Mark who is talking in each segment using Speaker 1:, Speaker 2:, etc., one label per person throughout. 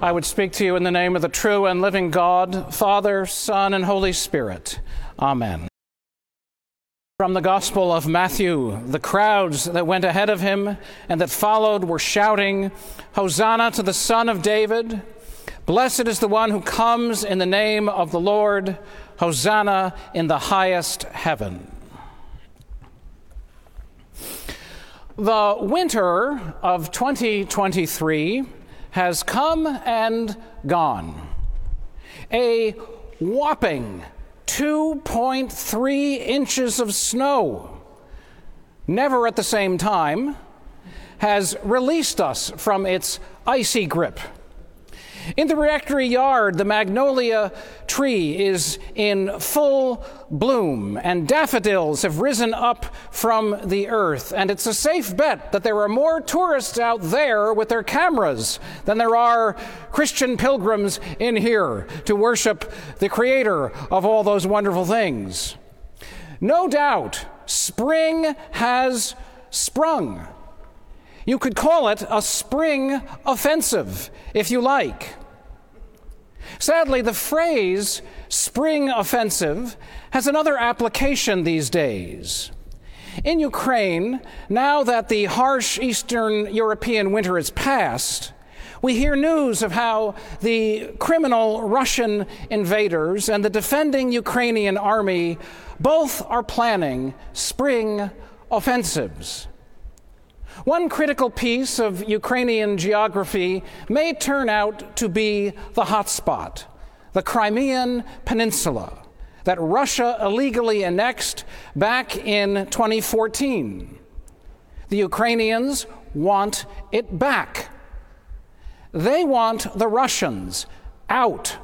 Speaker 1: I would speak to you in the name of the true and living God, Father, Son, and Holy Spirit. Amen. From the Gospel of Matthew, the crowds that went ahead of him and that followed were shouting, Hosanna to the Son of David! Blessed is the one who comes in the name of the Lord! Hosanna in the highest heaven. The winter of 2023 has come and gone. A whopping 2.3 inches of snow, never at the same time, has released us from its icy grip. In the rectory yard, the magnolia tree is in full bloom, and daffodils have risen up from the earth. And it's a safe bet that there are more tourists out there with their cameras than there are Christian pilgrims in here to worship the Creator of all those wonderful things. No doubt, spring has sprung. You could call it a spring offensive, if you like. Sadly, the phrase spring offensive has another application these days. In Ukraine, now that the harsh Eastern European winter is past, we hear news of how the criminal Russian invaders and the defending Ukrainian army both are planning spring offensives. One critical piece of Ukrainian geography may turn out to be the hotspot, the Crimean Peninsula, that Russia illegally annexed back in 2014. The Ukrainians want it back. They want the Russians out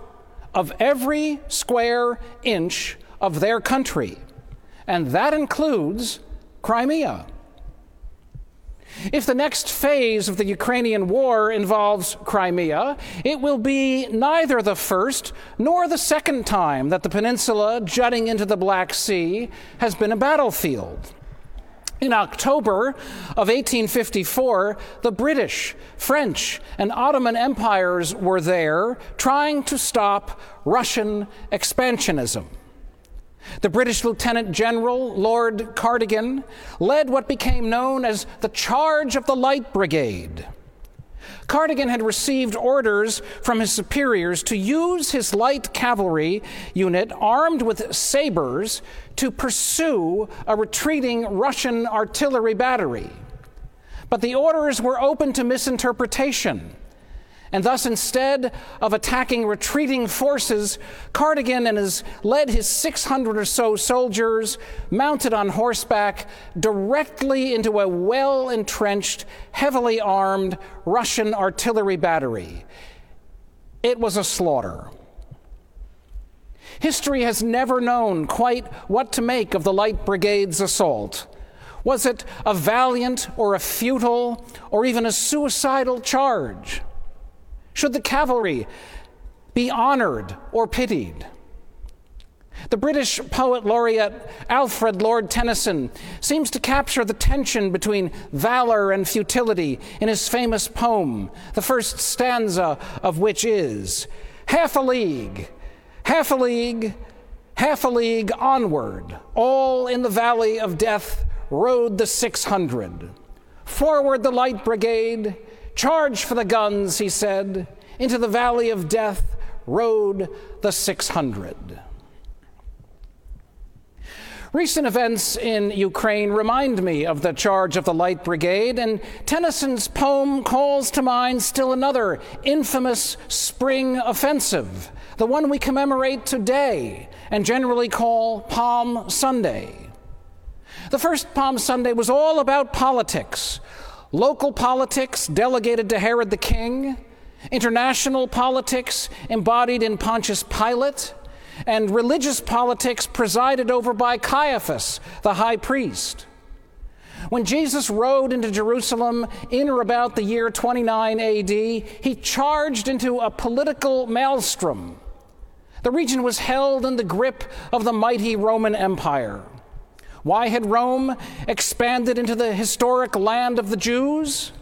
Speaker 1: of every square inch of their country, and that includes Crimea. If the next phase of the Ukrainian war involves Crimea, it will be neither the first nor the second time that the peninsula jutting into the Black Sea has been a battlefield. In October of 1854, the British, French, and Ottoman empires were there trying to stop Russian expansionism. The British Lieutenant General, Lord Cardigan, led what became known as the Charge of the Light Brigade. Cardigan had received orders from his superiors to use his light cavalry unit armed with sabers to pursue a retreating Russian artillery battery. But the orders were open to misinterpretation. And thus, instead of attacking retreating forces, Cardigan and his, led his 600 or so soldiers, mounted on horseback, directly into a well entrenched, heavily armed Russian artillery battery. It was a slaughter. History has never known quite what to make of the Light Brigade's assault. Was it a valiant or a futile or even a suicidal charge? Should the cavalry be honored or pitied? The British poet laureate Alfred Lord Tennyson seems to capture the tension between valor and futility in his famous poem, the first stanza of which is Half a league, half a league, half a league onward, all in the valley of death rode the 600. Forward the light brigade, Charge for the guns, he said. Into the valley of death rode the 600. Recent events in Ukraine remind me of the charge of the Light Brigade, and Tennyson's poem calls to mind still another infamous spring offensive, the one we commemorate today and generally call Palm Sunday. The first Palm Sunday was all about politics, local politics delegated to Herod the king, international politics embodied in Pontius Pilate, and religious politics presided over by Caiaphas, the high priest. When Jesus rode into Jerusalem in or about the year 29 AD, he charged into a political maelstrom. The region was held in the grip of the mighty Roman Empire. Why had Rome expanded into the historic land of the Jews?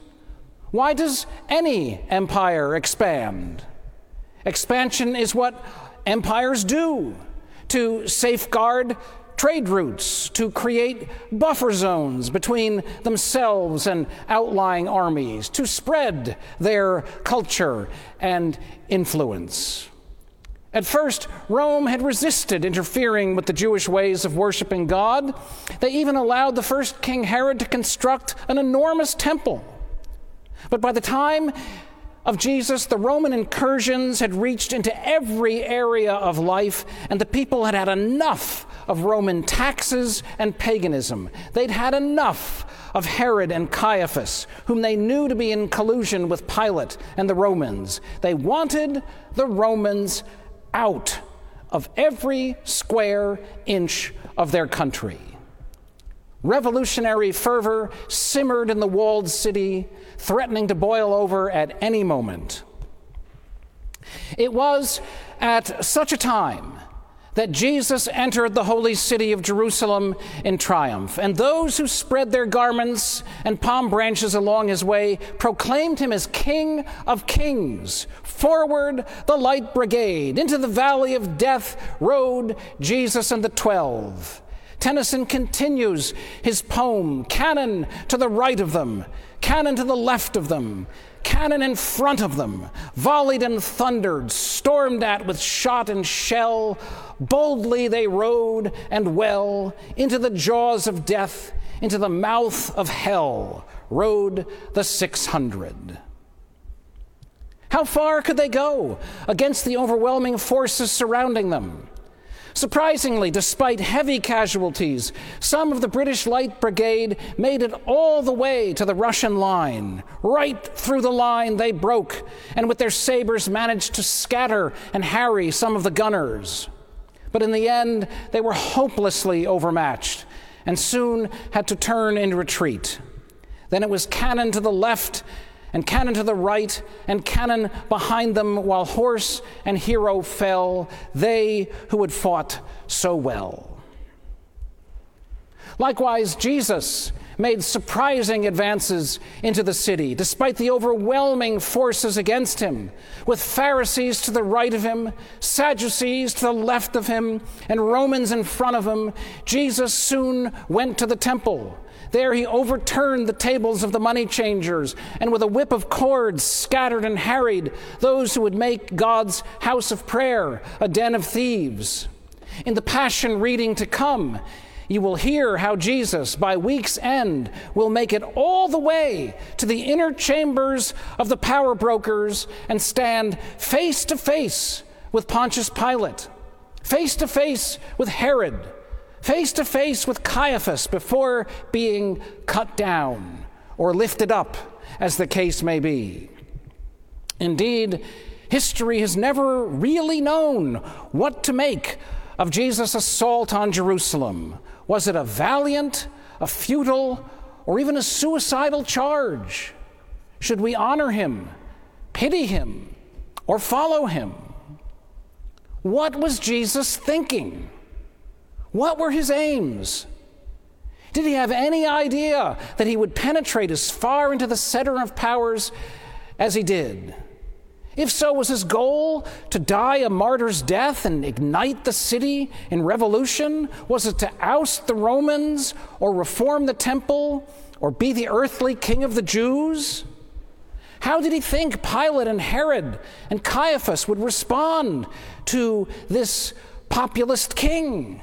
Speaker 1: Why does any empire expand? Expansion is what empires do to safeguard trade routes, to create buffer zones between themselves and outlying armies, to spread their culture and influence. At first, Rome had resisted interfering with the Jewish ways of worshiping God. They even allowed the first king Herod to construct an enormous temple. But by the time of Jesus, the Roman incursions had reached into every area of life, and the people had had enough of Roman taxes and paganism. They'd had enough of Herod and Caiaphas, whom they knew to be in collusion with Pilate and the Romans. They wanted the Romans out of every square inch of their country. Revolutionary fervor simmered in the walled city, threatening to boil over at any moment. It was at such a time that Jesus entered the holy city of Jerusalem in triumph, and those who spread their garments and palm branches along his way proclaimed him as King of Kings. Forward, the light brigade, into the valley of death rode Jesus and the twelve. Tennyson continues his poem, Cannon to the right of them, cannon to the left of them, cannon in front of them, volleyed and thundered, stormed at with shot and shell. Boldly they rode and well into the jaws of death, into the mouth of hell, rode the 600. How far could they go against the overwhelming forces surrounding them? Surprisingly, despite heavy casualties, some of the British Light Brigade made it all the way to the Russian line. Right through the line they broke, and with their sabers managed to scatter and harry some of the gunners. But in the end, they were hopelessly overmatched and soon had to turn in retreat. Then it was cannon to the left and cannon to the right, and cannon behind them, while horse and hero fell, they who had fought so well. Likewise, Jesus made surprising advances into the city, despite the overwhelming forces against him, with Pharisees to the right of him, Sadducees to the left of him, and Romans in front of him. Jesus soon went to the temple there he overturned the tables of the money changers, and with a whip of cords scattered and harried those who would make God's house of prayer a den of thieves. In the Passion reading to come, you will hear how Jesus, by week's end, will make it all the way to the inner chambers of the power brokers and stand face to face with Pontius Pilate, face to face with Herod face to face with Caiaphas before being cut down or lifted up, as the case may be. Indeed, history has never really known what to make of Jesus' assault on Jerusalem. Was it a valiant, a futile, or even a suicidal charge? Should we honor him, pity him, or follow him? What was Jesus thinking? What were his aims? Did he have any idea that he would penetrate as far into the center of powers as he did? If so, was his goal to die a martyr's death and ignite the city in revolution? Was it to oust the Romans or reform the temple or be the earthly king of the Jews? How did he think Pilate and Herod and Caiaphas would respond to this populist king?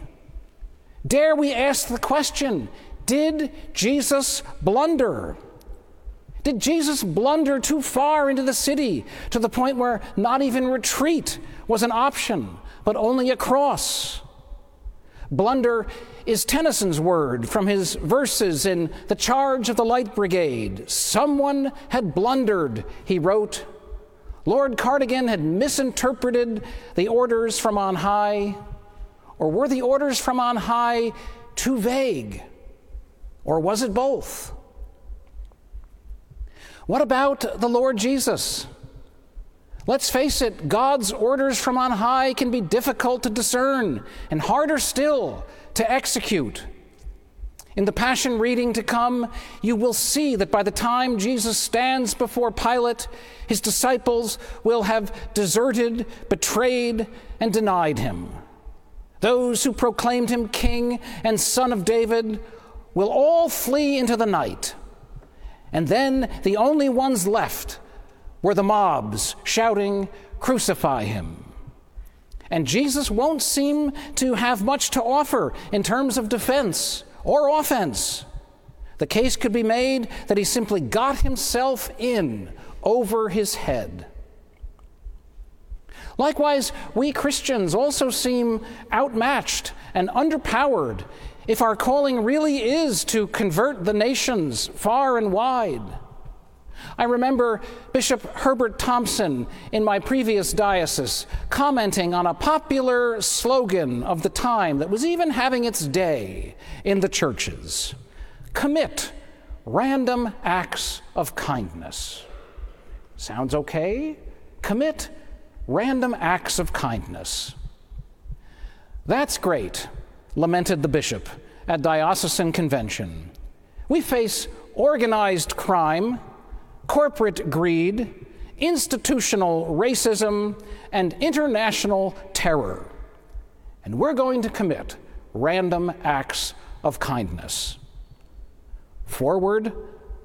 Speaker 1: Dare we ask the question Did Jesus blunder? Did Jesus blunder too far into the city to the point where not even retreat was an option, but only a cross? Blunder is Tennyson's word from his verses in The Charge of the Light Brigade. Someone had blundered, he wrote. Lord Cardigan had misinterpreted the orders from on high. Or were the orders from on high too vague? Or was it both? What about the Lord Jesus? Let's face it, God's orders from on high can be difficult to discern and harder still to execute. In the Passion reading to come, you will see that by the time Jesus stands before Pilate, his disciples will have deserted, betrayed, and denied him. Those who proclaimed him king and son of David will all flee into the night. And then the only ones left were the mobs shouting, Crucify him. And Jesus won't seem to have much to offer in terms of defense or offense. The case could be made that he simply got himself in over his head. Likewise, we Christians also seem outmatched and underpowered if our calling really is to convert the nations far and wide. I remember Bishop Herbert Thompson in my previous diocese commenting on a popular slogan of the time that was even having its day in the churches commit random acts of kindness. Sounds okay? Commit random acts of kindness. That's great, lamented the bishop at diocesan convention. We face organized crime corporate greed, institutional racism, and international terror. And we're going to commit random acts of kindness. Forward,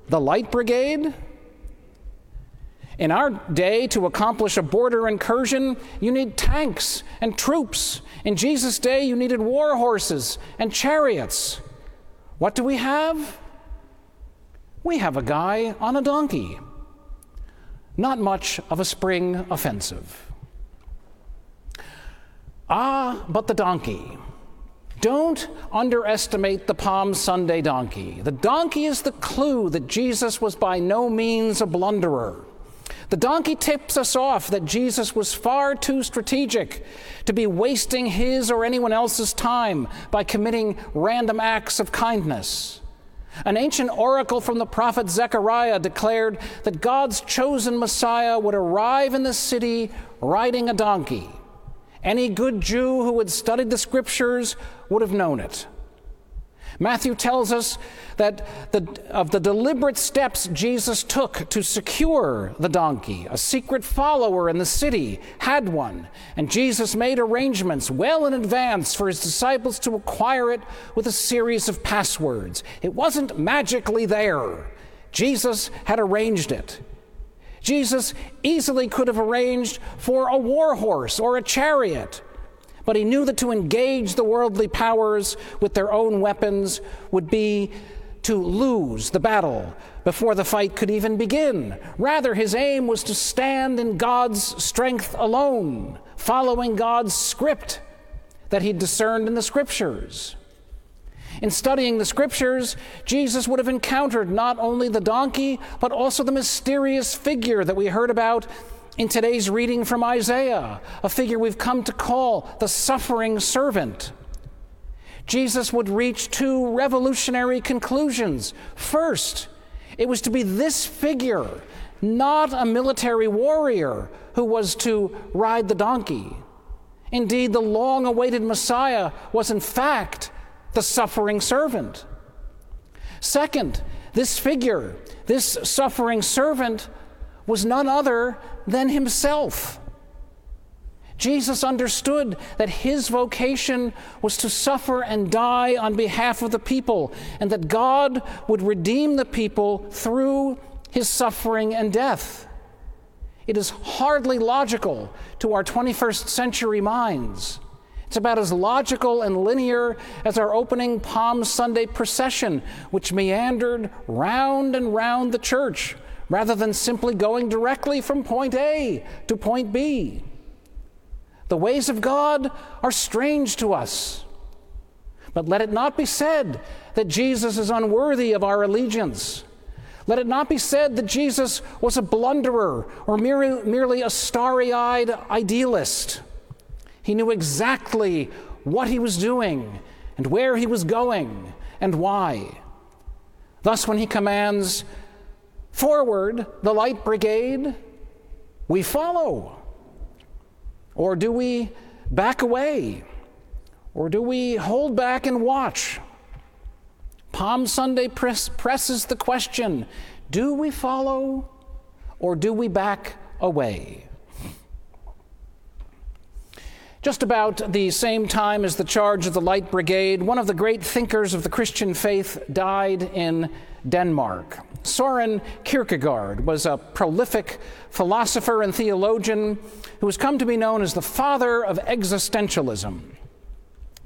Speaker 1: the Light Brigade. In our day, to accomplish a border incursion, you need tanks and troops. In Jesus' day, you needed war horses and chariots. What do we have? we have a guy on a donkey. Not much of a spring offensive. Ah, but the donkey. Don't underestimate the Palm Sunday donkey. The donkey is the clue that Jesus was by no means a blunderer. The donkey tips us off that Jesus was far too strategic to be wasting his or anyone else's time by committing random acts of kindness. An ancient oracle from the prophet Zechariah declared that God's chosen Messiah would arrive in the city riding a donkey. Any good Jew who had studied the scriptures would have known it. Matthew tells us that the, of the deliberate steps Jesus took to secure the donkey. A secret follower in the city had one, and Jesus made arrangements well in advance for his disciples to acquire it with a series of passwords. It wasn't magically there, Jesus had arranged it. Jesus easily could have arranged for a war horse or a chariot but he knew that to engage the worldly powers with their own weapons would be to lose the battle before the fight could even begin. Rather, his aim was to stand in God's strength alone, following God's script that he discerned in the scriptures. In studying the scriptures, Jesus would have encountered not only the donkey, but also the mysterious figure that we heard about in today's reading from Isaiah, a figure we've come to call the suffering servant. Jesus would reach two revolutionary conclusions. First, it was to be this figure, not a military warrior, who was to ride the donkey. Indeed, the long awaited Messiah was, in fact, the suffering servant. Second, this figure, this suffering servant, was none other than himself. Jesus understood that his vocation was to suffer and die on behalf of the people, and that God would redeem the people through his suffering and death. It is hardly logical to our 21st century minds. It's about as logical and linear as our opening Palm Sunday procession, which meandered round and round the church rather than simply going directly from point A to point B. The ways of God are strange to us. But let it not be said that Jesus is unworthy of our allegiance. Let it not be said that Jesus was a blunderer or merely, merely a starry eyed idealist. He knew exactly what he was doing and where he was going and why. Thus, when he commands, Forward, the light brigade, we follow. Or do we back away? Or do we hold back and watch? Palm Sunday press, presses the question do we follow or do we back away? Just about the same time as the charge of the Light Brigade, one of the great thinkers of the Christian faith died in Denmark. Soren Kierkegaard was a prolific philosopher and theologian who has come to be known as the father of existentialism.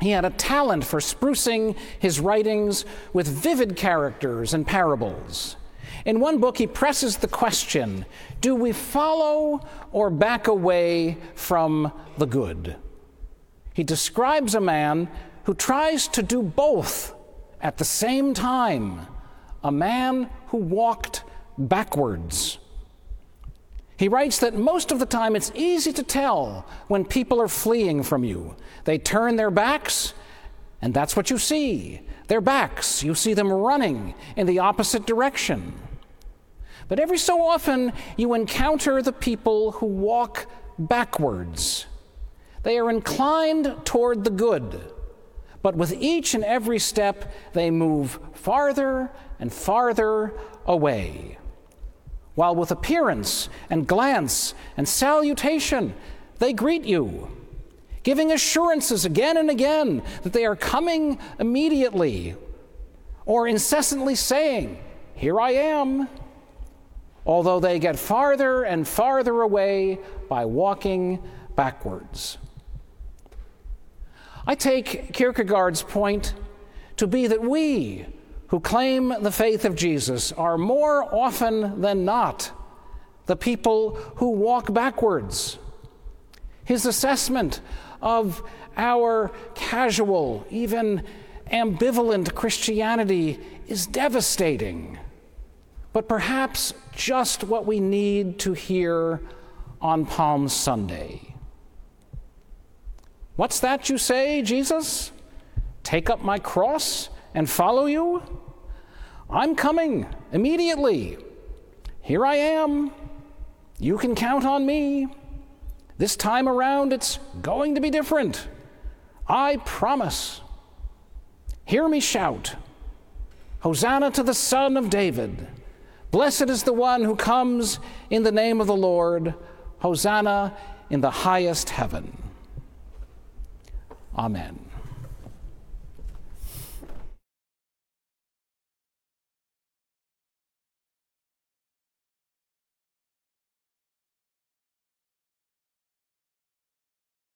Speaker 1: He had a talent for sprucing his writings with vivid characters and parables. In one book, he presses the question do we follow or back away from the good? he describes a man who tries to do both at the same time, a man who walked backwards. He writes that most of the time it's easy to tell when people are fleeing from you. They turn their backs, and that's what you see. Their backs, you see them running in the opposite direction. But every so often, you encounter the people who walk backwards. They are inclined toward the good, but with each and every step, they move farther and farther away. While with appearance and glance and salutation, they greet you, giving assurances again and again that they are coming immediately, or incessantly saying, Here I am, although they get farther and farther away by walking backwards. I take Kierkegaard's point to be that we who claim the faith of Jesus are more often than not the people who walk backwards. His assessment of our casual, even ambivalent Christianity is devastating, but perhaps just what we need to hear on Palm Sunday. What's that you say, Jesus? Take up my cross and follow you? I'm coming immediately. Here I am. You can count on me. This time around, it's going to be different. I promise. Hear me shout Hosanna to the Son of David. Blessed is the one who comes in the name of the Lord. Hosanna in the highest heaven. Amen.